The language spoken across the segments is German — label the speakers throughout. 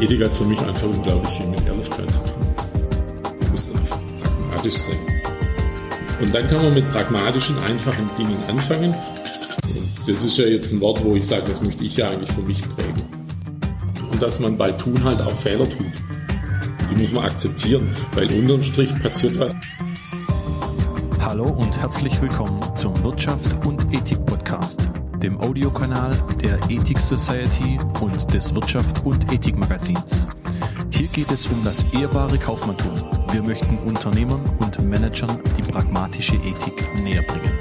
Speaker 1: Ethik hat für mich einfach unglaublich viel mit Ehrlichkeit zu tun. Muss einfach pragmatisch sein. Und dann kann man mit pragmatischen, einfachen Dingen anfangen. Und das ist ja jetzt ein Wort, wo ich sage, das möchte ich ja eigentlich für mich prägen. Und dass man bei Tun halt auch Fehler tut. Die muss man akzeptieren, weil unterm Strich passiert was.
Speaker 2: Hallo und herzlich willkommen zum Wirtschaft und Ethik dem Audiokanal der Ethik Society und des Wirtschaft und Ethik Magazins. Hier geht es um das ehrbare Kaufmanntum. Wir möchten Unternehmern und Managern die pragmatische Ethik näher bringen.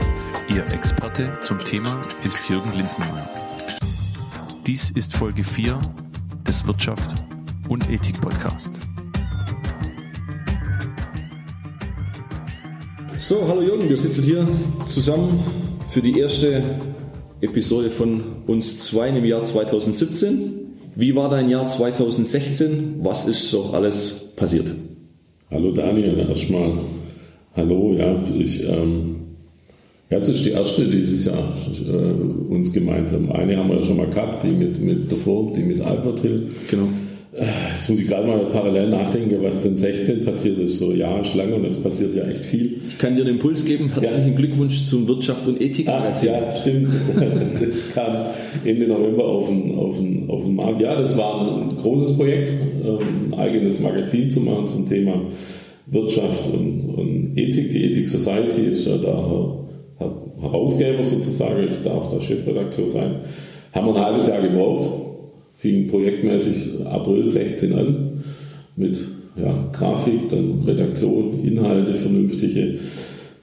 Speaker 2: Ihr Experte zum Thema ist Jürgen Linsenmeier. Dies ist Folge 4 des Wirtschaft und Ethik Podcast.
Speaker 3: So, hallo Jürgen, wir sitzen hier zusammen für die erste Episode von uns zwei im Jahr 2017. Wie war dein Jahr 2016? Was ist doch alles passiert?
Speaker 1: Hallo Daniel, erstmal hallo, ja, ich, ähm, ja, das ist die erste dieses Jahr äh, uns gemeinsam. Eine haben wir ja schon mal gehabt, die mit, mit der Form, die mit Albertil.
Speaker 3: Genau.
Speaker 1: Jetzt muss ich gerade mal parallel nachdenken, was denn 16 passiert ist. So, ja, Schlange und es passiert ja echt viel.
Speaker 3: Ich kann dir einen Impuls geben. Herzlichen ja. Glückwunsch zum Wirtschaft und Ethik.
Speaker 1: Ah, ja, stimmt. das kam Ende November auf den, auf, den, auf den Markt. Ja, das war ein großes Projekt, ein eigenes Magazin zu machen zum Thema Wirtschaft und, und Ethik. Die Ethik Society ist ja da Herausgeber sozusagen. Ich darf da Chefredakteur sein. Haben wir ein halbes Jahr gebraucht fing projektmäßig April 16 an mit ja, Grafik, dann Redaktion, Inhalte, vernünftige.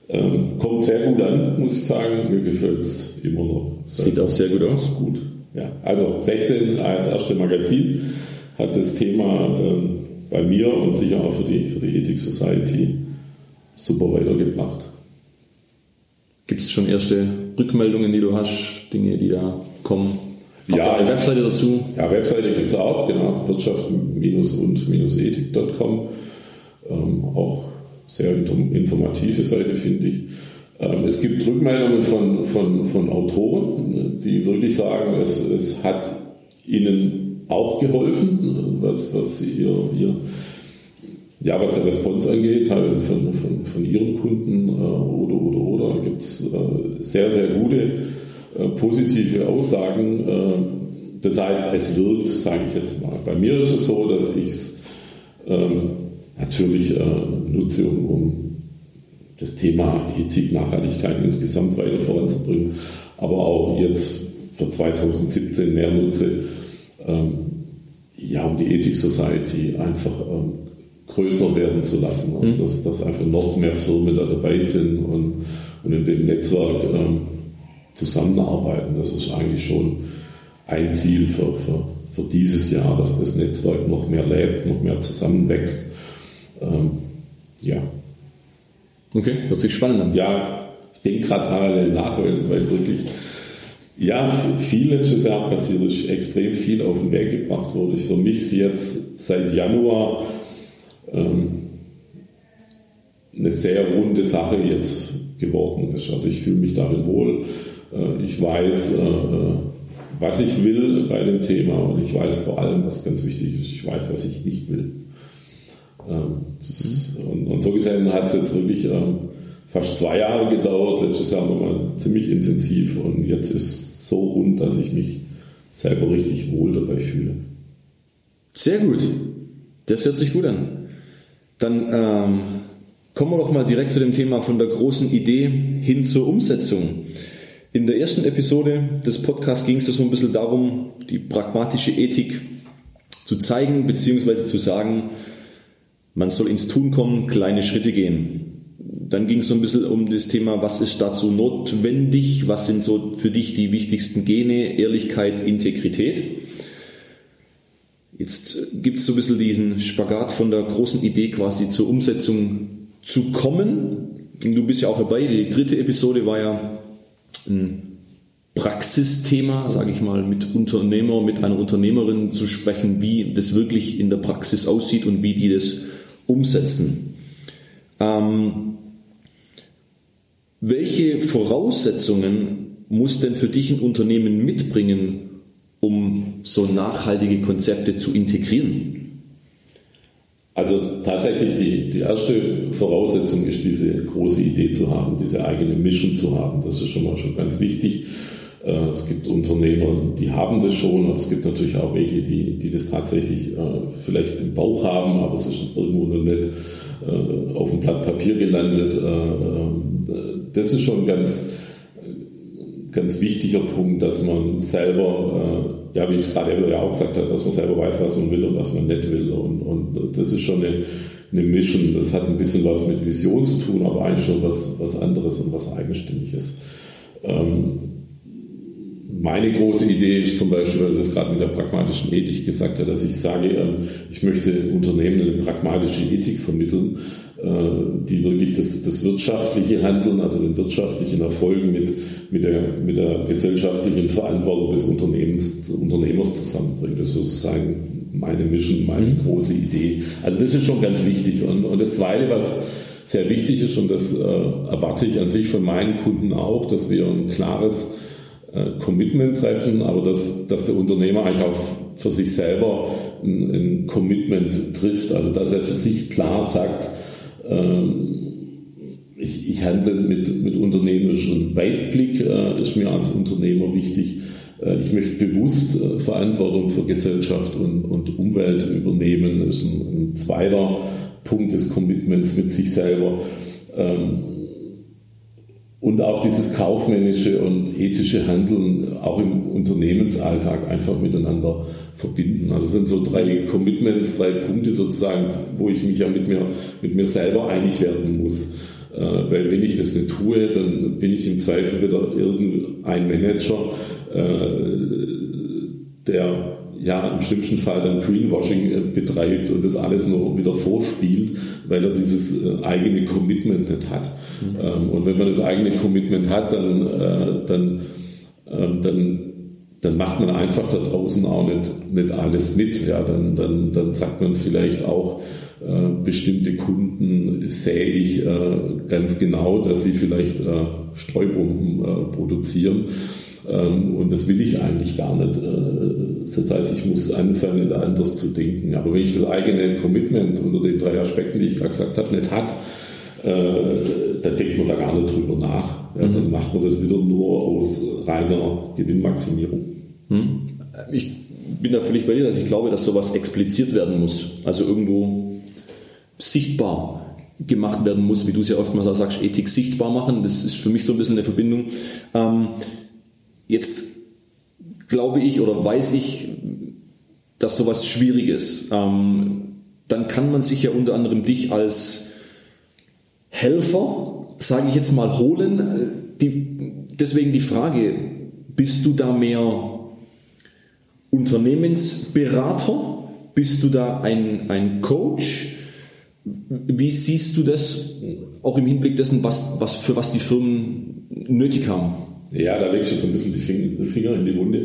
Speaker 1: Ähm, kommt sehr gut an, muss ich sagen. Mir gefällt es immer noch.
Speaker 3: Sieht auch sehr gut aus.
Speaker 1: Gut. Ja, also 16 als erste Magazin hat das Thema ähm, bei mir und sicher auch für die, für die Ethik Society super weitergebracht.
Speaker 3: Gibt es schon erste Rückmeldungen, die du hast, Dinge, die da kommen?
Speaker 1: Ja, eine Webseite dazu. Ja, Webseite gibt es auch, genau, wirtschaft-und-ethik.com. Ähm, auch sehr informative Seite, finde ich. Ähm, es gibt Rückmeldungen von, von, von Autoren, die wirklich sagen, es, es hat ihnen auch geholfen, was, was ihr, ihr ja, was der Response angeht, teilweise von, von, von ihren Kunden äh, oder, oder, oder, gibt es äh, sehr, sehr gute positive Aussagen. Äh, das heißt, es wirkt, sage ich jetzt mal. Bei mir ist es so, dass ich es ähm, natürlich äh, nutze, um, um das Thema Ethik, Nachhaltigkeit insgesamt weiter voranzubringen, aber auch jetzt für 2017 mehr nutze, ähm, ja, um die Ethik Society einfach ähm, größer werden zu lassen. Also, mhm. dass, dass einfach noch mehr Firmen da dabei sind und, und in dem Netzwerk ähm, zusammenarbeiten. Das ist eigentlich schon ein Ziel für, für, für dieses Jahr, dass das Netzwerk noch mehr lebt, noch mehr zusammenwächst. Ähm, ja.
Speaker 3: Okay, hört sich spannend an.
Speaker 1: Ja, ich denke gerade parallel nach, weil, weil wirklich ja, viel letztes Jahr passiert ist, extrem viel auf den Weg gebracht wurde. Für mich ist jetzt seit Januar ähm, eine sehr runde Sache jetzt geworden ist. Also ich fühle mich darin wohl. Äh, ich weiß, äh, äh, was ich will bei dem Thema und ich weiß vor allem, was ganz wichtig ist, ich weiß, was ich nicht will. Ähm, das, und, und, so gesehen hat es jetzt wirklich ähm, fast zwei Jahre gedauert, letztes Jahr nochmal ziemlich intensiv und jetzt ist es so rund, dass ich mich selber richtig wohl dabei fühle.
Speaker 3: Sehr gut. Das hört sich gut an. Dann ähm, kommen wir doch mal direkt zu dem Thema von der großen Idee hin zur Umsetzung. In der ersten Episode des Podcasts ging es so ein bisschen darum, die pragmatische Ethik zu zeigen, beziehungsweise zu sagen, man soll ins Tun kommen, kleine Schritte gehen. Dann ging es so ein bisschen um das Thema, was ist dazu notwendig, was sind so für dich die wichtigsten Gene, Ehrlichkeit, Integrität. Jetzt gibt es so ein bisschen diesen Spagat von der großen Idee quasi zur Umsetzung zu kommen. Du bist ja auch dabei. Die dritte Episode war ja ein Praxisthema, sage ich mal, mit Unternehmer, mit einer Unternehmerin zu sprechen, wie das wirklich in der Praxis aussieht und wie die das umsetzen. Ähm, welche Voraussetzungen muss denn für dich ein Unternehmen mitbringen, um so nachhaltige Konzepte zu integrieren?
Speaker 1: Also tatsächlich die, die erste Voraussetzung ist, diese große Idee zu haben, diese eigene Mission zu haben. Das ist schon mal schon ganz wichtig. Äh, es gibt Unternehmer, die haben das schon, aber es gibt natürlich auch welche, die, die das tatsächlich äh, vielleicht im Bauch haben, aber es ist irgendwo noch nicht äh, auf dem Blatt Papier gelandet. Das ist schon ganz, ganz wichtiger Punkt, dass man selber ja, wie ich es gerade ja auch gesagt habe, dass man selber weiß, was man will und was man nicht will. Und, und das ist schon eine, eine Mission. Das hat ein bisschen was mit Vision zu tun, aber eigentlich schon was, was anderes und was Eigenständiges. Ähm, meine große Idee ist zum Beispiel, weil das gerade mit der pragmatischen Ethik gesagt hat, dass ich sage, ähm, ich möchte Unternehmen eine pragmatische Ethik vermitteln, äh, die wirklich das, das wirtschaftliche Handeln, also den wirtschaftlichen Erfolg mit, mit, der, mit der gesellschaftlichen Verantwortung des Unternehmens, des Unternehmers zusammenbringt. Das ist sozusagen meine Mission, meine mhm. große Idee. Also das ist schon ganz wichtig. Und, und das Zweite, was sehr wichtig ist, und das äh, erwarte ich an sich von meinen Kunden auch, dass wir ein klares äh, Commitment treffen, aber dass, dass der Unternehmer eigentlich auch für sich selber ein, ein Commitment trifft, also dass er für sich klar sagt, ich, ich handle mit, mit unternehmerischem Weitblick, äh, ist mir als Unternehmer wichtig. Äh, ich möchte bewusst äh, Verantwortung für Gesellschaft und, und Umwelt übernehmen. Ist ein, ein zweiter Punkt des Commitments mit sich selber. Ähm, und auch dieses kaufmännische und ethische Handeln auch im Unternehmensalltag einfach miteinander verbinden. Also sind so drei Commitments, drei Punkte sozusagen, wo ich mich ja mit mir, mit mir selber einig werden muss. Äh, weil wenn ich das nicht tue, dann bin ich im Zweifel wieder irgendein Manager, äh, der ja im schlimmsten Fall dann Greenwashing äh, betreibt und das alles nur wieder vorspielt, weil er dieses äh, eigene Commitment nicht hat. Mhm. Ähm, und wenn man das eigene Commitment hat, dann, äh, dann, ähm, dann, dann macht man einfach da draußen auch nicht, nicht alles mit. Ja, dann, dann, dann sagt man vielleicht auch, bestimmte Kunden sehe ich ganz genau, dass sie vielleicht Streubomben produzieren und das will ich eigentlich gar nicht. Äh, das heißt, ich muss anfangen, da anders zu denken. Aber wenn ich das eigene Commitment unter den drei Aspekten, die ich gerade gesagt habe, nicht hat, äh, dann denkt man da gar nicht drüber nach. Ja, dann mhm. macht man das wieder nur aus reiner Gewinnmaximierung.
Speaker 3: Mhm. Ich bin da völlig bei dir, dass ich glaube, dass sowas expliziert werden muss. Also irgendwo sichtbar gemacht werden muss, wie du es ja oftmals auch sagst, Ethik sichtbar machen. Das ist für mich so ein bisschen eine Verbindung. Ähm, Jetzt glaube ich oder weiß ich, dass sowas schwierig ist. Ähm, dann kann man sich ja unter anderem dich als Helfer, sage ich jetzt mal, holen. Die, deswegen die Frage, bist du da mehr Unternehmensberater? Bist du da ein, ein Coach? Wie siehst du das auch im Hinblick dessen, was, was, für was die Firmen nötig haben?
Speaker 1: Ja, da legst du jetzt ein bisschen die Finger in die Wunde.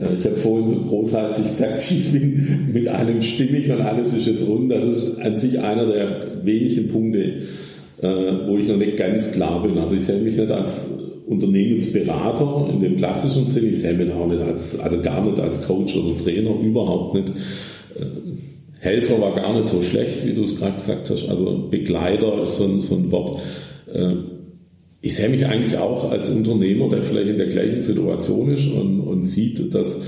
Speaker 1: Äh, ich habe vorhin so großartig gesagt, ich bin mit einem stimmig und alles ist jetzt rund. Das ist an sich einer der wenigen Punkte, äh, wo ich noch nicht ganz klar bin. Also ich sehe mich nicht als Unternehmensberater in dem klassischen Sinn. Ich sehe mich auch nicht als, also gar nicht als Coach oder Trainer, überhaupt nicht. Äh, Helfer war gar nicht so schlecht, wie du es gerade gesagt hast. Also Begleiter ist so ein, so ein Wort ich sehe mich eigentlich auch als Unternehmer, der vielleicht in der gleichen Situation ist und, und sieht, dass,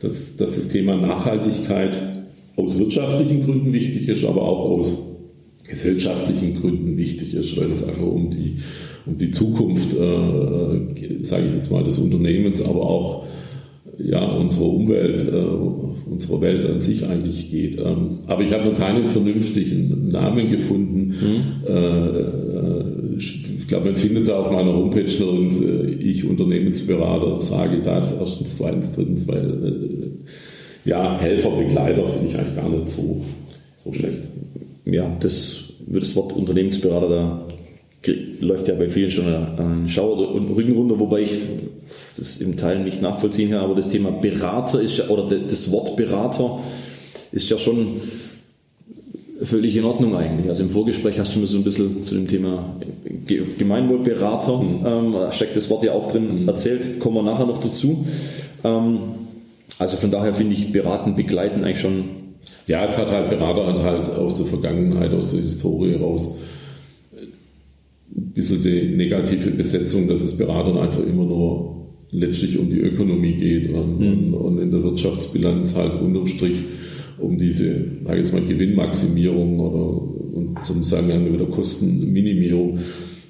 Speaker 1: dass, dass das Thema Nachhaltigkeit aus wirtschaftlichen Gründen wichtig ist, aber auch aus gesellschaftlichen Gründen wichtig ist, weil es einfach um die, um die Zukunft, äh, sage ich jetzt mal, des Unternehmens, aber auch ja, unserer Umwelt, äh, unserer Welt an sich eigentlich geht. Ähm, aber ich habe noch keinen vernünftigen Namen gefunden. Mhm. Äh, ich glaube, man findet es auf meiner Homepage nirgends, äh, ich Unternehmensberater sage das, erstens, zweitens, drittens, weil äh, ja, Helfer, Begleiter finde ich eigentlich gar nicht so, so schlecht.
Speaker 3: Ja, das, das Wort Unternehmensberater, da läuft ja bei vielen schon ein Schauer und Rücken runter, wobei ich das im Teil nicht nachvollziehen kann, aber das Thema Berater ist ja, oder das Wort Berater ist ja schon völlig in Ordnung eigentlich. Also im Vorgespräch hast du mir so ein bisschen zu dem Thema Gemeinwohlberater, mhm. ähm, steckt das Wort ja auch drin, mhm. erzählt, kommen wir nachher noch dazu. Ähm, Also von daher finde ich beraten, begleiten eigentlich schon.
Speaker 1: Ja, es hat halt Berateranteil aus der Vergangenheit, aus der Historie raus. Ein bisschen die negative Besetzung, dass es Beratern einfach immer nur letztlich um die Ökonomie geht und, mhm. und in der Wirtschaftsbilanz halt unterm Strich um diese, sage jetzt mal, Gewinnmaximierung oder und zum sagen wir haben wieder Kostenminimierung.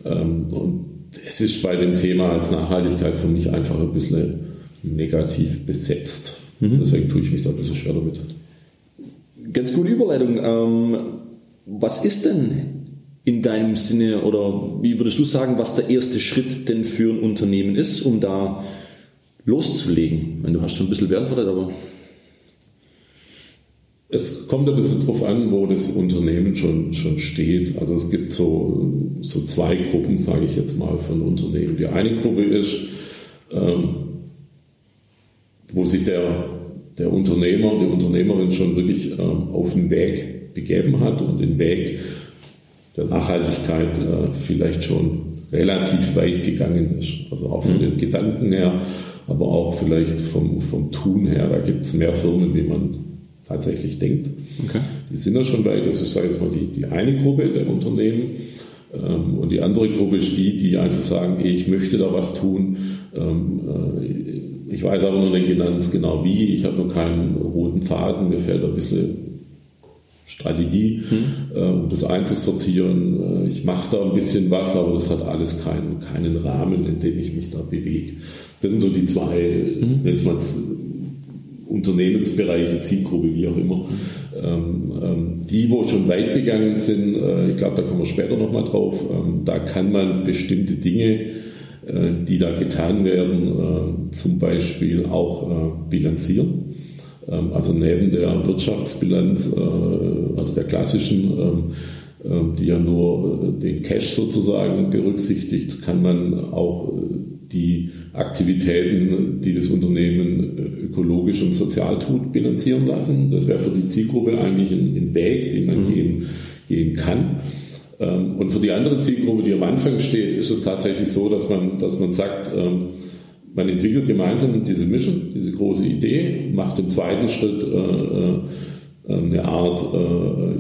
Speaker 1: Ähm, und es ist bei dem Thema als Nachhaltigkeit für mich einfach ein bisschen negativ besetzt. Mhm. Deswegen tue ich mich da ein bisschen schwer damit.
Speaker 3: Ganz gute Überleitung. Ähm, was ist denn in deinem Sinne oder wie würdest du sagen, was der erste Schritt denn für ein Unternehmen ist, um da loszulegen? Du hast schon ein bisschen beantwortet, aber.
Speaker 1: Es kommt ein bisschen darauf an, wo das Unternehmen schon, schon steht. Also es gibt so, so zwei Gruppen, sage ich jetzt mal, von Unternehmen. Die eine Gruppe ist, ähm, wo sich der, der Unternehmer, die Unternehmerin schon wirklich ähm, auf den Weg begeben hat und den Weg der Nachhaltigkeit äh, vielleicht schon relativ weit gegangen ist. Also auch von mhm. den Gedanken her, aber auch vielleicht vom, vom Tun her. Da gibt es mehr Firmen, wie man tatsächlich denkt. Okay. Die sind da schon weit. Das ist, sage ich jetzt mal, die, die eine Gruppe der Unternehmen. Ähm, und die andere Gruppe ist die, die einfach sagen, ich möchte da was tun. Ähm, äh, ich weiß aber noch nicht ganz genau wie. Ich habe noch keinen roten Faden. Mir fällt ein bisschen Strategie, hm. um das einzusortieren. Äh, ich mache da ein bisschen was, aber das hat alles keinen, keinen Rahmen, in dem ich mich da bewege. Das sind so die zwei, hm. jetzt mal Unternehmensbereiche, Zielgruppe, wie auch immer. Ähm, ähm, die, wo schon weit gegangen sind, äh, ich glaube, da kommen wir später nochmal drauf, ähm, da kann man bestimmte Dinge, äh, die da getan werden, äh, zum Beispiel auch äh, bilanzieren. Ähm, also neben der Wirtschaftsbilanz, äh, also der klassischen, ähm, ähm, die ja nur äh, den Cash sozusagen berücksichtigt, kann man auch die Aktivitäten, die das Unternehmen äh, ökologisch und sozial tut, bilanzieren lassen. Das wäre für die Zielgruppe eigentlich ein, ein Weg, den man mhm. gehen, gehen kann. Ähm, und für die andere Zielgruppe, die am Anfang steht, ist es tatsächlich so, dass man, dass man sagt, ähm, man entwickelt gemeinsam diese Mission, diese große Idee, macht im zweiten Schritt äh, äh, eine Art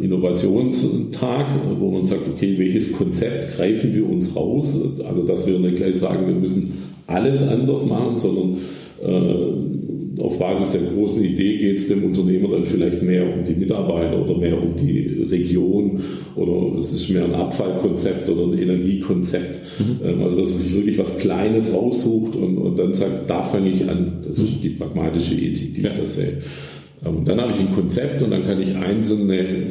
Speaker 1: Innovationstag, wo man sagt, okay, welches Konzept greifen wir uns raus? Also, dass wir nicht gleich sagen, wir müssen alles anders machen, sondern äh, auf Basis der großen Idee geht es dem Unternehmer dann vielleicht mehr um die Mitarbeiter oder mehr um die Region oder es ist mehr ein Abfallkonzept oder ein Energiekonzept. Mhm. Ähm, also dass er sich wirklich was Kleines raussucht und, und dann sagt, da fange ich an. Das ist die pragmatische Ethik, die ja. ich da sehe. Ähm, und dann habe ich ein Konzept und dann kann ich einzelne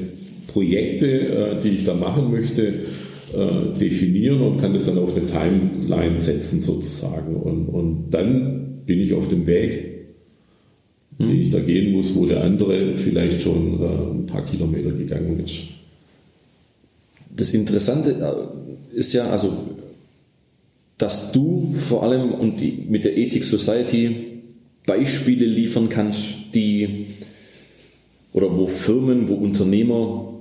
Speaker 1: Projekte, äh, die ich da machen möchte, äh, definieren und kann das dann auf eine Timeline setzen sozusagen. Und, und dann bin ich auf dem Weg, hm. den ich da gehen muss, wo der andere vielleicht schon äh, ein paar Kilometer gegangen ist.
Speaker 3: Das Interessante ist ja, also, dass du vor allem und die, mit der Ethic Society Beispiele liefern kannst, die oder wo Firmen, wo Unternehmer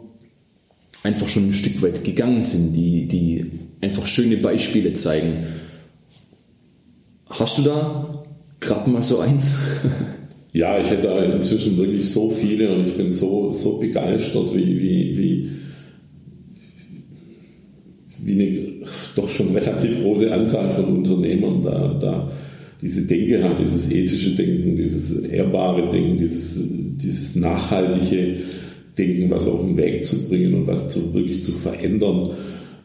Speaker 3: einfach schon ein Stück weit gegangen sind, die, die einfach schöne Beispiele zeigen. Hast du da gerade mal so eins?
Speaker 1: Ja, ich hätte inzwischen wirklich so viele und ich bin so, so begeistert, wie, wie, wie, wie eine doch schon relativ große Anzahl von Unternehmern da, da diese Denke hat, dieses ethische Denken, dieses ehrbare Denken, dieses, dieses nachhaltige Denken, was auf den Weg zu bringen und was zu, wirklich zu verändern.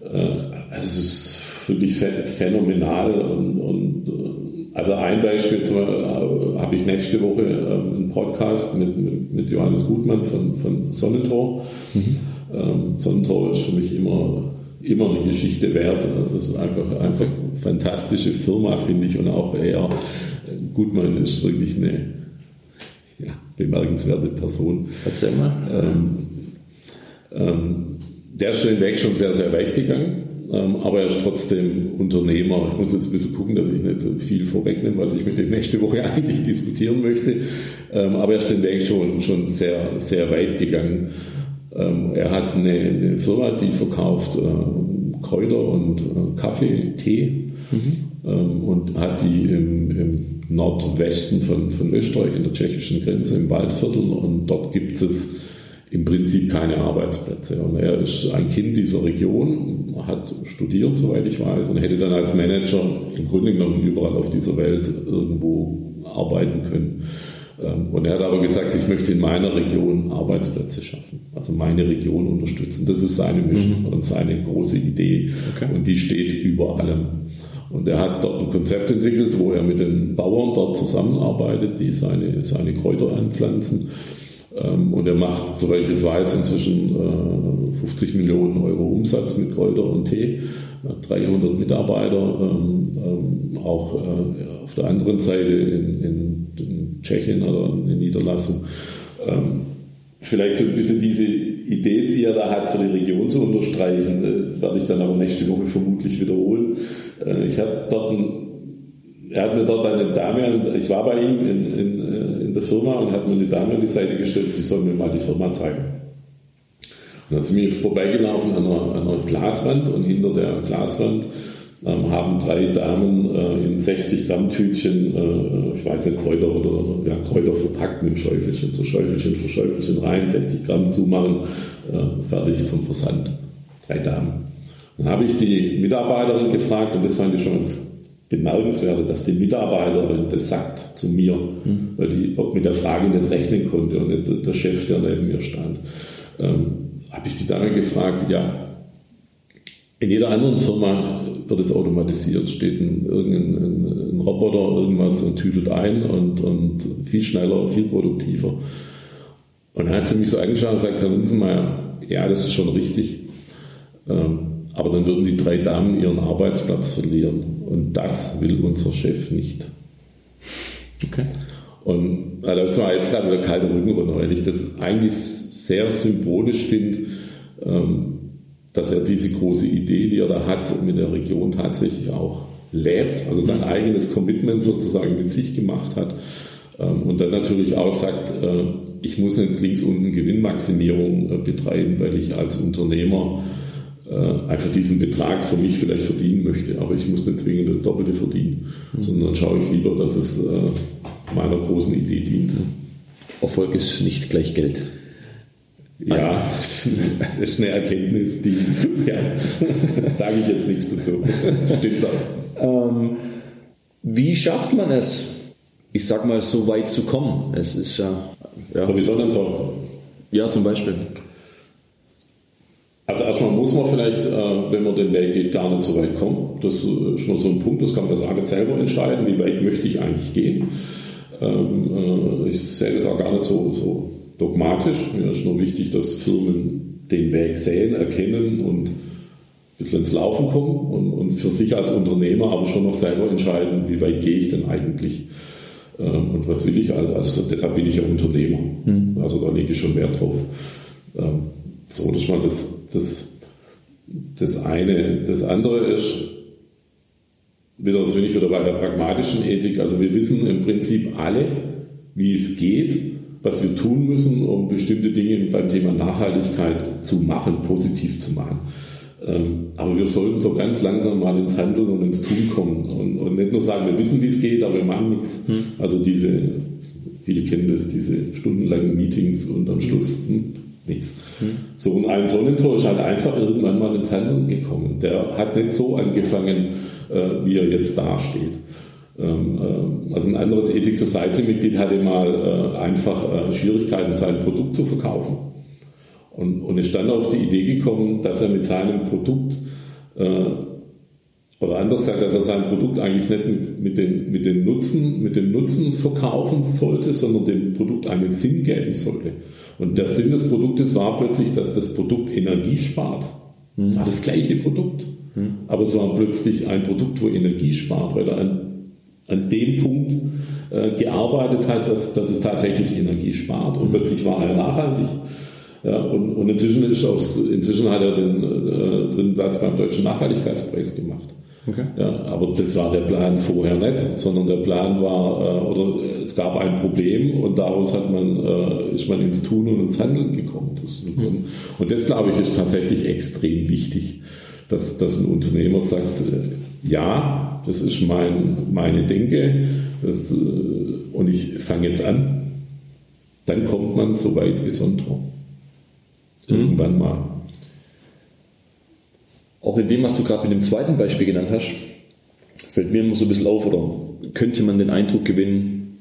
Speaker 1: Äh, es ist wirklich phänomenal und, und äh, also ein Beispiel äh, habe ich nächste Woche ähm, einen Podcast mit, mit, mit Johannes Gutmann von, von Sonnentor. Mhm. Ähm, Sonnentor ist für mich immer, immer eine Geschichte wert. Das ist einfach, einfach eine fantastische Firma, finde ich. Und auch er, Gutmann ist wirklich eine, ja, bemerkenswerte Person.
Speaker 3: Erzähl mal. Ähm,
Speaker 1: ähm, der ist den Weg schon sehr, sehr weit gegangen, ähm, aber er ist trotzdem Unternehmer. Ich muss jetzt ein bisschen gucken, dass ich nicht viel vorwegnehme, was ich mit dem nächste Woche eigentlich diskutieren möchte. Ähm, aber er ist den Weg schon, schon sehr, sehr weit gegangen. Ähm, er hat eine, eine, Firma, die verkauft äh, Kräuter und äh, Kaffee, Tee. mhm. und hat die im, im Nordwesten von, von Österreich, in der tschechischen Grenze, im Waldviertel. Und dort gibt es im Prinzip keine Arbeitsplätze. Und er ist ein Kind dieser Region, hat studiert, soweit ich weiß, und hätte dann als Manager im Grunde genommen überall auf dieser Welt irgendwo arbeiten können. Ähm, und er hat aber gesagt, ich möchte in meiner Region Arbeitsplätze schaffen, also meine Region unterstützen. Das ist seine Mission mhm. und seine große Idee. Okay. Und die steht über allem. Und er hat dort ein Konzept entwickelt, wo er mit den Bauern dort zusammenarbeitet, die seine, seine Kräuter anpflanzen. Ähm, und er macht, soweit ich jetzt weiß, inzwischen 50 äh, Millionen Euro Umsatz mit Kräuter und Tee, 300 Mitarbeiter, ähm, auch äh, auf der anderen Seite in, in, in Tschechien oder eine Niederlassung. Vielleicht so ein bisschen diese Idee, die er da hat, für die Region zu unterstreichen, äh, werde ich dann aber nächste Woche vermutlich wiederholen. Ich habe dort ein er hat mir dort eine Dame, ich war bei ihm in, in, in der Firma und hat mir eine Dame an die Seite gestellt, sie soll mir mal die Firma zeigen. Und dann sie mir vorbeigelaufen an einer, an einer Glaswand und hinter der Glaswand ähm, haben drei Damen äh, in 60 Gramm Tütchen, äh, ich weiß nicht, Kräuter oder ja, Kräuter verpackt mit dem Schäufelchen, so Schäufelchen für Schäufelchen rein, 60 Gramm zumachen, äh, fertig zum Versand. Drei Damen. Dann habe ich die Mitarbeiterin gefragt und das fand ich schon das Bemerkenswerte, dass die Mitarbeiterin das sagt zu mir, mhm. weil die mit der Frage nicht rechnen konnte und nicht der Chef, der neben mir stand. Ähm, Habe ich die Dame gefragt, ja, in jeder anderen Firma wird es automatisiert, steht ein, irgendein ein Roboter irgendwas und tüdelt ein und, und viel schneller, viel produktiver. Und dann hat sie mich so angeschaut und gesagt, Herr Linsenmeier, ja, das ist schon richtig. Ähm, aber dann würden die drei Damen ihren Arbeitsplatz verlieren. Und das will unser Chef nicht. Okay. Und da läuft mir jetzt gerade wieder kalter Rücken runter, weil ich das eigentlich sehr symbolisch finde, ähm, dass er diese große Idee, die er da hat, mit der Region tatsächlich auch lebt, also sein eigenes Commitment sozusagen mit sich gemacht hat. Ähm, und dann natürlich auch sagt, äh, ich muss nicht links unten Gewinnmaximierung äh, betreiben, weil ich als Unternehmer äh, einfach diesen Betrag für mich vielleicht verdienen möchte, aber ich muss nicht zwingend das Doppelte verdienen, mhm. sondern schaue ich lieber, dass es meiner großen Idee dient.
Speaker 3: Erfolg ist nicht gleich Geld.
Speaker 1: Ja, das ist eine Erkenntnis, die ja, sage ich jetzt nichts dazu. Stimmt
Speaker 3: auch. Ähm, wie schafft man es, ich sag mal, so weit zu kommen? Es ist ja.
Speaker 1: ja. Sowieso ein Tor.
Speaker 3: Ja, zum Beispiel.
Speaker 1: Also erstmal muss man vielleicht, äh, wenn man den Weg geht, gar nicht so weit kommen. Das ist nur so ein Punkt, das kann man alles selber entscheiden, wie weit möchte ich eigentlich gehen. Ähm, äh, ich sehe das auch gar nicht so, so dogmatisch. Mir ist nur wichtig, dass Firmen den Weg sehen, erkennen und ein bisschen ins Laufen kommen und, und für sich als Unternehmer aber schon noch selber entscheiden, wie weit gehe ich denn eigentlich ähm, und was will ich. Also deshalb bin ich ja Unternehmer. Mhm. Also da lege ich schon Wert drauf. Ähm, so, das ist mal das, das, das eine. Das andere ist, wieder, das bin ich wieder bei der pragmatischen Ethik. Also wir wissen im Prinzip alle, wie es geht, was wir tun müssen, um bestimmte Dinge beim Thema Nachhaltigkeit zu machen, positiv zu machen. Ähm, aber wir sollten so ganz langsam mal ins Handeln und ins Tun kommen und, und nicht nur sagen, wir wissen, wie es geht, aber wir machen nichts. Hm. Also diese, viele kennen das, diese stundenlangen Meetings und am Schluss hm, nichts. Hm. So, und ein Sonnentor ist halt einfach irgendwann mal ins Handeln gekommen. Der hat nicht so angefangen, äh, wie er jetzt dasteht. Ähm, äh, also ein anderes Ethic Society Mitglied hatte mal äh, einfach äh, Schwierigkeiten, sein Produkt zu verkaufen. Und, und ist dann auf die Idee gekommen, dass er mit seinem Produkt oder anders gesagt, dass er sein Produkt eigentlich nicht mit, mit, den, mit, den Nutzen, mit dem Nutzen verkaufen sollte, sondern dem Produkt einen Sinn geben sollte. Und der Sinn des Produktes war plötzlich, dass das Produkt Energie spart. Es war das gleiche Produkt, mhm. aber es war plötzlich ein Produkt, wo Energie spart, weil er an, an dem Punkt äh, gearbeitet hat, dass, dass es tatsächlich Energie spart. Und plötzlich war er nachhaltig. Ja, und, und inzwischen, ist auch, inzwischen hat er den äh, dritten Platz beim Deutschen Nachhaltigkeitspreis gemacht. Okay. Ja, aber das war der Plan vorher nicht, sondern der Plan war, äh, oder es gab ein Problem und daraus hat man, äh, ist man ins Tun und ins Handeln gekommen. Das, mhm. Und das, glaube ich, ist tatsächlich extrem wichtig, dass, dass ein Unternehmer sagt, äh, ja, das ist mein, meine Denke das, äh, und ich fange jetzt an, dann kommt man so weit wie Sondro. Mhm. Irgendwann mal.
Speaker 3: Auch in dem, was du gerade mit dem zweiten Beispiel genannt hast, fällt mir immer so ein bisschen auf, oder könnte man den Eindruck gewinnen,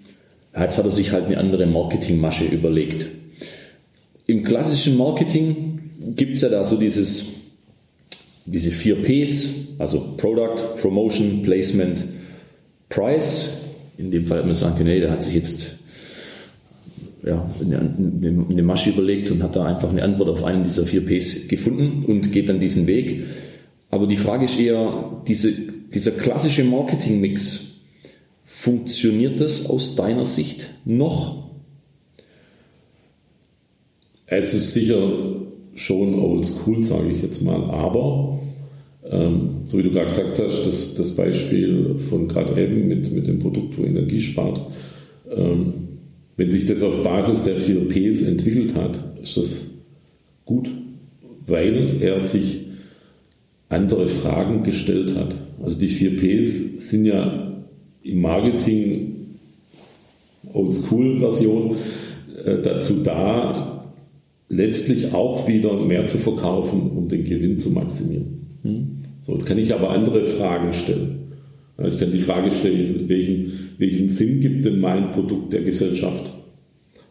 Speaker 3: jetzt hat er sich halt eine andere Marketingmasche überlegt. Im klassischen Marketing gibt es ja da so dieses, diese vier Ps, also Product, Promotion, Placement, Price. In dem Fall hat man sagen können, hey, der hat sich jetzt ja, eine, Masche überlegt und hat da einfach eine Antwort auf einen dieser vier Ps gefunden und geht dann diesen Weg. Aber die Frage ist eher, diese, dieser klassische Marketing-Mix, funktioniert das aus deiner Sicht noch?
Speaker 1: Es ist sicher schon oldschool, sage ich jetzt mal, aber ähm, so wie du gerade gesagt hast, das, das Beispiel von gerade eben mit, mit dem Produkt, wo Energie spart, ähm, wenn sich das auf Basis der vier Ps entwickelt hat, ist das gut, weil er sich andere Fragen gestellt hat. Also die vier Ps sind ja im Marketing Oldschool-Version äh, dazu da, letztlich auch wieder mehr zu verkaufen, um den Gewinn zu maximieren. Hm? So, jetzt kann ich aber andere Fragen stellen. Ich kann die Frage stellen, welchen, welchen Sinn gibt denn mein Produkt der Gesellschaft?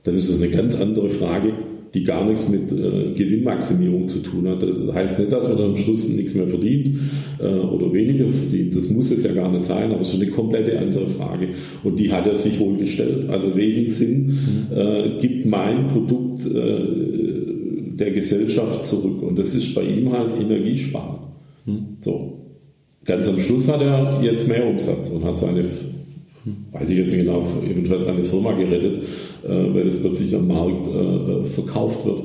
Speaker 1: Dann ist das eine ganz andere Frage, die gar nichts mit äh, Gewinnmaximierung zu tun hat. Das heißt nicht, dass man dann am Schluss nichts mehr verdient äh, oder weniger verdient. Das muss es ja gar nicht sein, aber es ist eine komplette andere Frage. Und die hat er sich wohl gestellt. Also welchen Sinn mhm. äh, gibt mein Produkt äh, der Gesellschaft zurück? Und das ist bei ihm halt Energiesparen. Mhm. So. Ganz am Schluss hat er jetzt mehr Umsatz und hat seine weiß ich jetzt nicht genau, eventuell seine Firma gerettet, äh, weil das plötzlich am Markt äh, verkauft wird.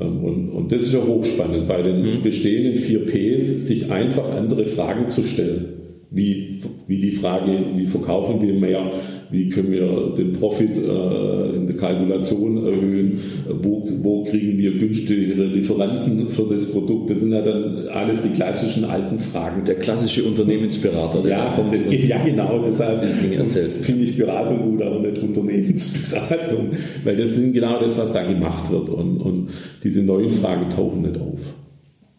Speaker 1: Ähm, und, und das ist ja hochspannend, bei den mhm. bestehenden 4 Ps sich einfach andere Fragen zu stellen wie, wie die Frage, wie verkaufen wir mehr, wie können wir den Profit äh, in der Kalkulation erhöhen, wo, wo kriegen wir günstigere Lieferanten für das Produkt. Das sind ja dann alles die klassischen alten Fragen.
Speaker 3: Der klassische Unternehmensberater. Der
Speaker 1: ja, das, ja, genau, deshalb finde ich Beratung gut, aber nicht Unternehmensberatung, weil das sind genau das, was da gemacht wird und, und diese neuen Fragen tauchen nicht auf.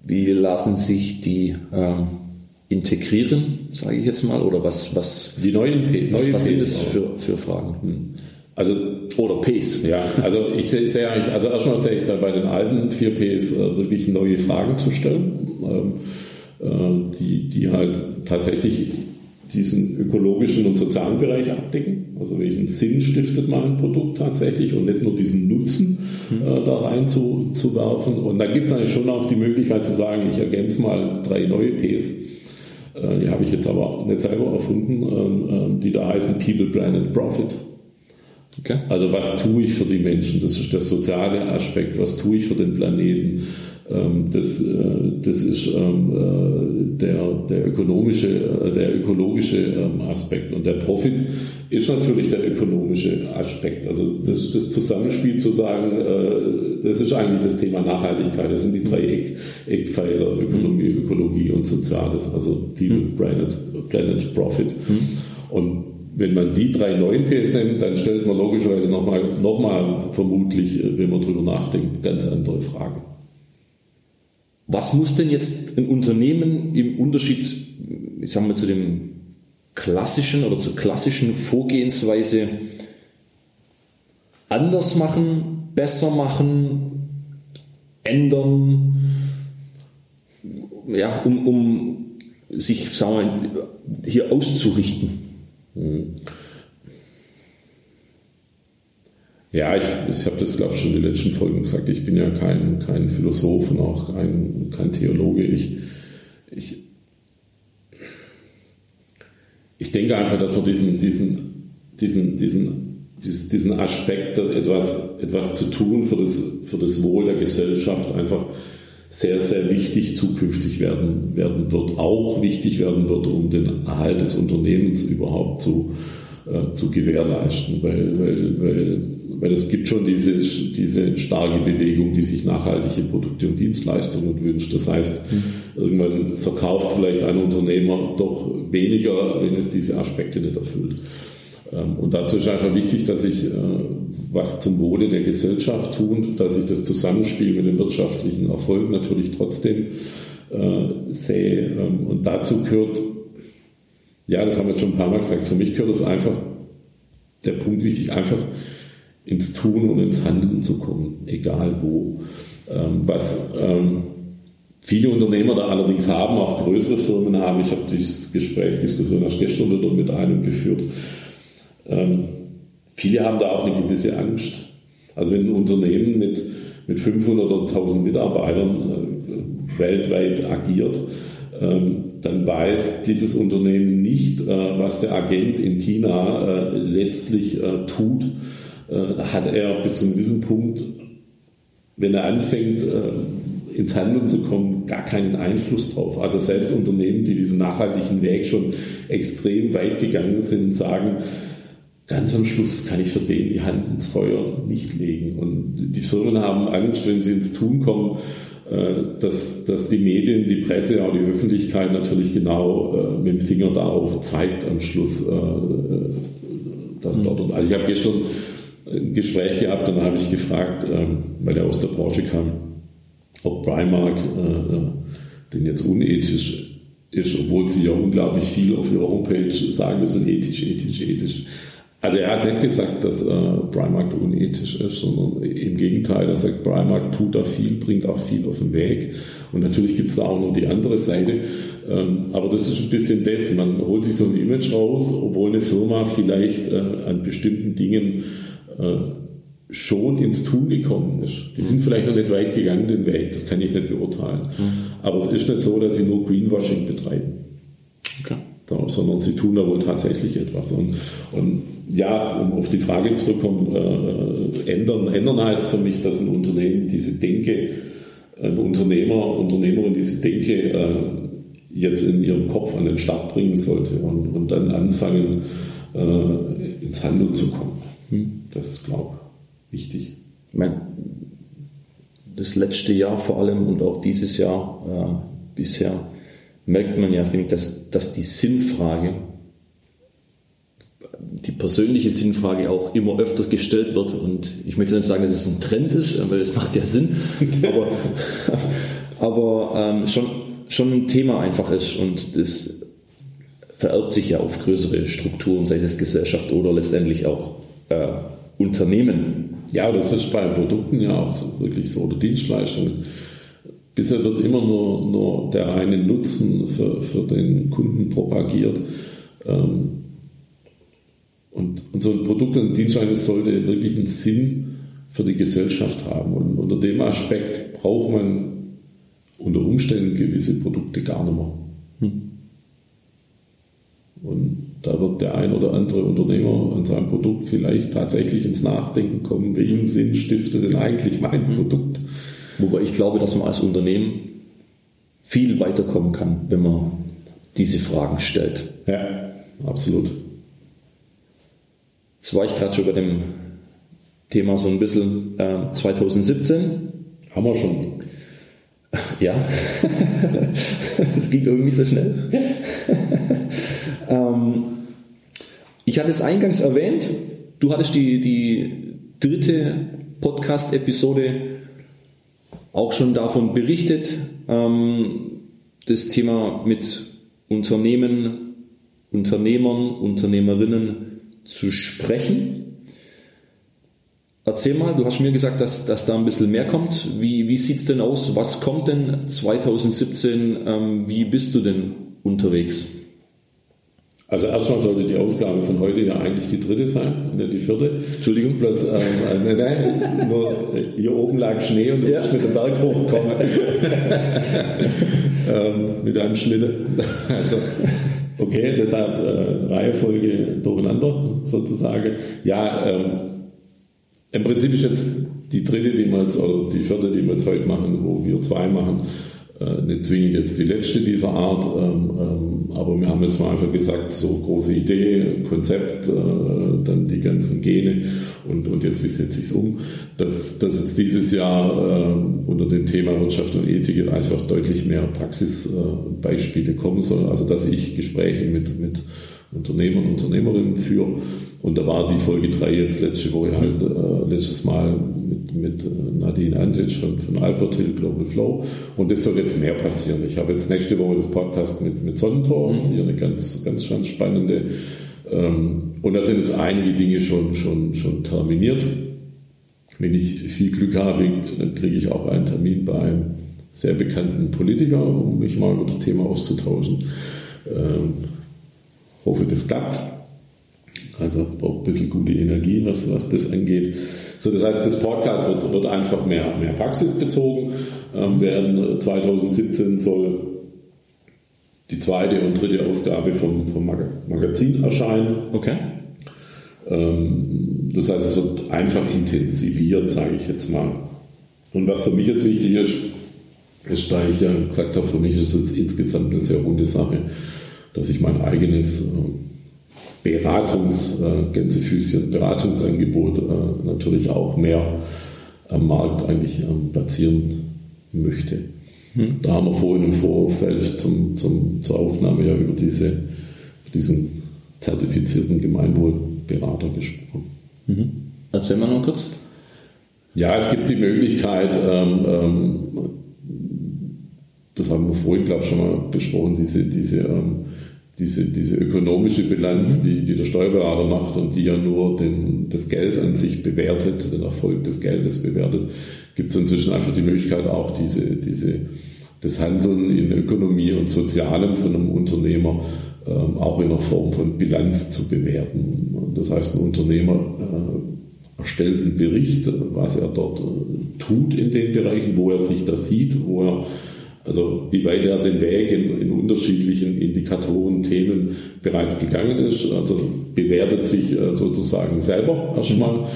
Speaker 3: Wie lassen sich die ähm integrieren, sage ich jetzt mal, oder was, was
Speaker 1: die neuen, P
Speaker 3: was, was sind das für, für Fragen? Hm.
Speaker 1: Also oder Ps, ja. Also ich sehe seh eigentlich, also erstmal sehe ich da bei den alten 4 Ps äh, wirklich neue Fragen zu stellen, ähm, äh, die, die halt tatsächlich diesen ökologischen und sozialen Bereich abdecken. Also welchen Sinn stiftet mein Produkt tatsächlich und nicht nur diesen Nutzen mhm. äh, da rein zu, zu werfen. Und da gibt es eigentlich schon auch die Möglichkeit zu sagen, ich ergänze mal drei neue Ps äh, die habe ich jetzt aber nicht selber erfunden, ähm, ähm, die da heißen People, Planet, Profit. Okay. Also was tue ich für die Menschen? Das ist der soziale Aspekt. Was tue ich für den Planeten? Ähm, das, äh, das ist äh, der, der ökonomische, äh, der ökologische ähm, Aspekt. Und der Profit ist natürlich der ökonomische Aspekt. Also das, das Zusammenspiel zu sagen, das ist eigentlich das Thema Nachhaltigkeit. Das sind die drei Eck, Eckpfeiler, Ökonomie, Ökologie und Soziales. Also People, mhm. Planet, Planet Profit. Mhm. Und wenn man die drei neuen Ps nimmt, dann stellt man logischerweise nochmal noch mal vermutlich, wenn man drüber nachdenkt, ganz andere Fragen.
Speaker 3: Was muss denn jetzt ein Unternehmen im Unterschied, ich sag mal, zu dem klassischen oder zur klassischen Vorgehensweise anders machen, besser machen, ändern, ja, um, um sich, sagen wir, hier auszurichten? Hm.
Speaker 1: Ja, ich, ich habe das, glaube ich, schon in den letzten Folgen gesagt. Ich bin ja kein, kein Philosoph und auch kein, kein Theologe. Ich, ich, ich denke einfach, dass man diesen, diesen, diesen, diesen, diesen Aspekt, etwas, etwas zu tun für das, für das Wohl der Gesellschaft, einfach sehr, sehr wichtig zukünftig werden, werden wird, auch wichtig werden wird, um den Erhalt des Unternehmens überhaupt zu, äh, zu gewährleisten, weil, weil, weil, weil es gibt schon diese, diese starke Bewegung, die sich nachhaltige Produkte und Dienstleistungen wünscht. Das heißt, mhm. irgendwann verkauft vielleicht ein Unternehmer doch weniger, wenn es diese Aspekte nicht erfüllt. Ähm, und dazu ist einfach wichtig, dass ich äh, was zum Wohle der Gesellschaft tun, dass ich das Zusammenspiel mit dem wirtschaftlichen Erfolg natürlich trotzdem äh, sehe. Ähm, und dazu gehört, ja, das haben wir jetzt schon ein paar Mal gesagt, für mich gehört es einfach, der Punkt wichtig, einfach ins Tun und ins Handeln zu kommen, egal wo. Ähm, was viele Unternehmer da allerdings haben, auch größere Firmen haben, ich habe dieses Gespräch, Diskussion erst gestern wieder mit einem geführt, ähm, viele haben da auch eine gewisse Angst. Also wenn ein Unternehmen mit, mit 500 oder 1000 Mitarbeitern äh, weltweit agiert, ähm, dann weiß dieses Unternehmen nicht, äh, was der Agent in China äh, letztlich tut. Äh, hat er bis zu einem gewissen Punkt, wenn er anfängt, äh, ins Handeln zu kommen, gar keinen Einfluss drauf. Also selbst Unternehmen, die diesen nachhaltigen Weg schon extrem weit gegangen sind, sagen, ganz am Schluss kann ich für den die Hand ins Feuer nicht legen. Und die Firmen haben Angst, wenn sie ins Tun kommen, äh, dass, dass die Medien, die Presse, auch die Öffentlichkeit natürlich genau mit dem Finger darauf zeigt am Schluss, dass mhm. dort. Und, also ich habe gestern Gespräch gehabt, dann habe ich gefragt, ähm, weil er aus der Branche kam, ob Primark denn jetzt unethisch ist, obwohl sie ja unglaublich viel auf ihrer Homepage sagen, sind ethisch, ethisch, ethisch. Also er hat nicht gesagt, dass äh, Primark unethisch ist, sondern im Gegenteil, er sagt, Primark tut da viel, bringt auch viel auf den Weg. Und natürlich gibt es da auch noch die andere Seite. Ähm, aber das ist ein bisschen das, man holt sich so ein Image raus, obwohl eine Firma vielleicht äh, an bestimmten Dingen äh, schon ins Tun gekommen ist. Die sind vielleicht noch nicht weit gegangen den Weg, das kann ich nicht beurteilen. Mhm. Aber es ist nicht so, dass sie nur Greenwashing betreiben. Okay. sondern sie tun da wohl tatsächlich etwas. Und, und ja, um auf die Frage zurückzukommen, äh, ändern, ändern heißt für mich, dass ein Unternehmen diese Denke, ein Unternehmer, Unternehmerin diese Denke äh, jetzt in ihrem Kopf an den Start bringen sollte und, und dann anfangen, äh, ins Handeln zu kommen. Hm. Das ist, glaube ich, wichtig. Ich meine,
Speaker 3: das letzte Jahr vor allem und auch dieses Jahr äh, bisher merkt man ja, finde ich, dass, dass die Sinnfrage die persönliche Sinnfrage auch immer öfters gestellt wird. Und ich möchte nicht sagen, dass es ein Trend ist, weil das macht ja Sinn, aber, aber ähm, schon, schon ein Thema einfach ist und das vererbt sich ja auf größere Strukturen, sei es Gesellschaft oder letztendlich auch äh, Unternehmen.
Speaker 1: Ja, das ist bei Produkten ja auch wirklich so oder Dienstleistungen. Bisher wird immer nur, nur der reine Nutzen für, für den Kunden propagiert. Ähm, und, und so ein Produkt und Dienstleistung sollte wirklich einen Sinn für die Gesellschaft haben. Und unter dem Aspekt braucht man unter Umständen gewisse Produkte gar nicht mehr. Hm. Und da wird der ein oder andere Unternehmer an seinem Produkt vielleicht tatsächlich ins Nachdenken kommen, welchen Sinn stiftet denn eigentlich mein hm. Produkt?
Speaker 3: Wobei ich glaube, dass man als Unternehmen viel weiterkommen kann, wenn man diese Fragen stellt.
Speaker 1: Ja, absolut.
Speaker 3: Jetzt war ich gerade schon bei dem Thema so ein bisschen äh, 2017.
Speaker 1: Haben wir schon.
Speaker 3: Ja, es ging irgendwie so schnell. ähm, ich hatte es eingangs erwähnt, du hattest die, die dritte Podcast-Episode auch schon davon berichtet, ähm, das Thema mit Unternehmen, Unternehmern, Unternehmerinnen zu sprechen. Erzähl mal, du hast mir gesagt, dass, dass da ein bisschen mehr kommt. Wie, wie sieht es denn aus? Was kommt denn 2017? Ähm, wie bist du denn unterwegs?
Speaker 1: Also erstmal sollte die Ausgabe von heute ja eigentlich die dritte sein, nicht die vierte. Entschuldigung. Bloß, ähm, äh, nein, nein, nur hier oben lag Schnee und du ja. bist mit dem Berg hochgekommen. ähm, mit einem Schlitten. Also Okay, deshalb äh, Reihefolge durcheinander sozusagen. Ja, ähm, im Prinzip ist jetzt die dritte, die wir jetzt, oder die vierte, die wir jetzt heute machen, wo wir zwei machen, äh, nicht zwingend jetzt die letzte dieser Art, ähm, ähm, aber wir haben jetzt mal einfach gesagt, so große Idee, Konzept, äh, dann die ganzen Gene und, und jetzt wie setze ich es um, dass, dass jetzt dieses Jahr äh, unter dem Thema Wirtschaft und Ethik einfach deutlich mehr Praxisbeispiele kommen sollen, also dass ich Gespräche mit, mit Unternehmern und Unternehmerinnen führe und da war die Folge 3 jetzt letzte Woche halt, äh, letztes Mal mit, mit äh, Nadine Antic von, von Albert Hill Global Flow. Und das soll jetzt mehr passieren. Ich habe jetzt nächste Woche das Podcast mit, mit Sonnentor, das ist hier eine ganz, ganz, ganz spannende. Ähm, und da sind jetzt einige Dinge schon, schon, schon terminiert. Wenn ich viel Glück habe, kriege ich auch einen Termin bei einem sehr bekannten Politiker, um mich mal über das Thema auszutauschen. Ähm, hoffe, das klappt. Also braucht ein bisschen gute Energie, was, was das angeht. So, das heißt, das Podcast wird, wird einfach mehr, mehr praxisbezogen. Ähm, während 2017 soll die zweite und dritte Ausgabe vom, vom Magazin erscheinen.
Speaker 3: Okay.
Speaker 1: Ähm, das heißt, es wird einfach intensiviert, sage ich jetzt mal. Und was für mich jetzt wichtig ist, ist, da ich ja gesagt habe, für mich ist es insgesamt eine sehr runde Sache, dass ich mein eigenes äh, Beratungs, äh, Gänsefüßchen, Beratungsangebot äh, natürlich auch mehr am Markt eigentlich ähm, platzieren möchte. Hm. Da haben wir vorhin im Vorfeld zum, zum, zur Aufnahme ja über diese, diesen zertifizierten Gemeinwohlberater gesprochen.
Speaker 3: Mhm. Erzähl mal noch kurz.
Speaker 1: Ja, es gibt die Möglichkeit, ähm, ähm, das haben wir vorhin, glaube ich, schon mal besprochen, diese, diese ähm, diese, diese ökonomische Bilanz, die, die der Steuerberater macht und die ja nur den, das Geld an sich bewertet, den Erfolg des Geldes bewertet, gibt es inzwischen einfach die Möglichkeit auch diese, diese, das Handeln in Ökonomie und Sozialem von einem Unternehmer ähm, auch in der Form von Bilanz zu bewerten. Das heißt, ein Unternehmer äh, erstellt einen Bericht, was er dort äh, tut in den Bereichen, wo er sich da sieht, wo er also wie weit er den Weg in, in unterschiedlichen Indikatoren, Themen bereits gegangen ist. Also bewertet sich äh, sozusagen selber erstmal.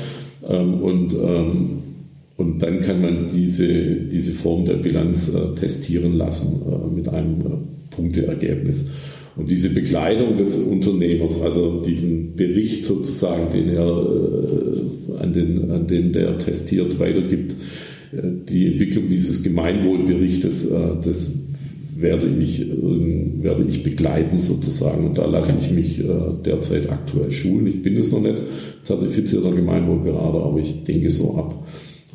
Speaker 1: Ähm, und, ähm, und dann kann man diese, diese Form der Bilanz äh, testieren lassen äh, mit einem Punkteergebnis. Und diese Begleitung des Unternehmers, also diesen Bericht sozusagen, den er an den, an den der testiert weitergibt, die Entwicklung dieses Gemeinwohlberichtes, äh, das werde ich, äh, werde ich begleiten sozusagen. Und da lasse ich mich äh, derzeit aktuell schulen. Ich bin es noch nicht zertifizierter Gemeinwohlberater, aber ich denke so ab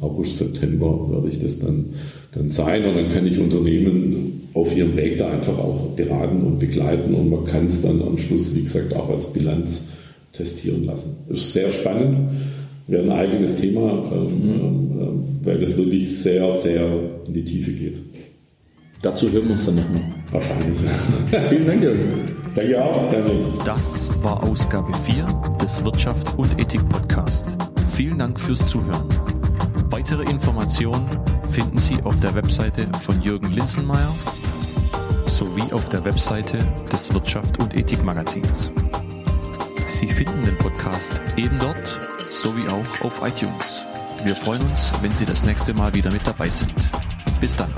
Speaker 1: August, September werde ich das dann, dann sein. Und dann kann ich Unternehmen auf ihrem Weg da einfach auch beraten und begleiten. Und man kann es dann am Schluss, wie gesagt, auch als Bilanz testieren lassen. Ist sehr spannend wäre ein eigenes Thema, ähm, mhm. ähm, weil das wirklich sehr, sehr in die Tiefe geht.
Speaker 3: Dazu hören wir uns dann nochmal.
Speaker 1: Wahrscheinlich.
Speaker 3: Vielen Dank, Jörg.
Speaker 1: Danke auch. Danke.
Speaker 2: Das war Ausgabe 4 des Wirtschaft und Ethik Podcast. Vielen Dank fürs Zuhören. Weitere Informationen finden Sie auf der Webseite von Jürgen Linzenmeier sowie auf der Webseite des Wirtschaft und Ethik Magazins. Sie finden den Podcast eben dort sowie auch auf iTunes. Wir freuen uns, wenn Sie das nächste Mal wieder mit dabei sind. Bis dann.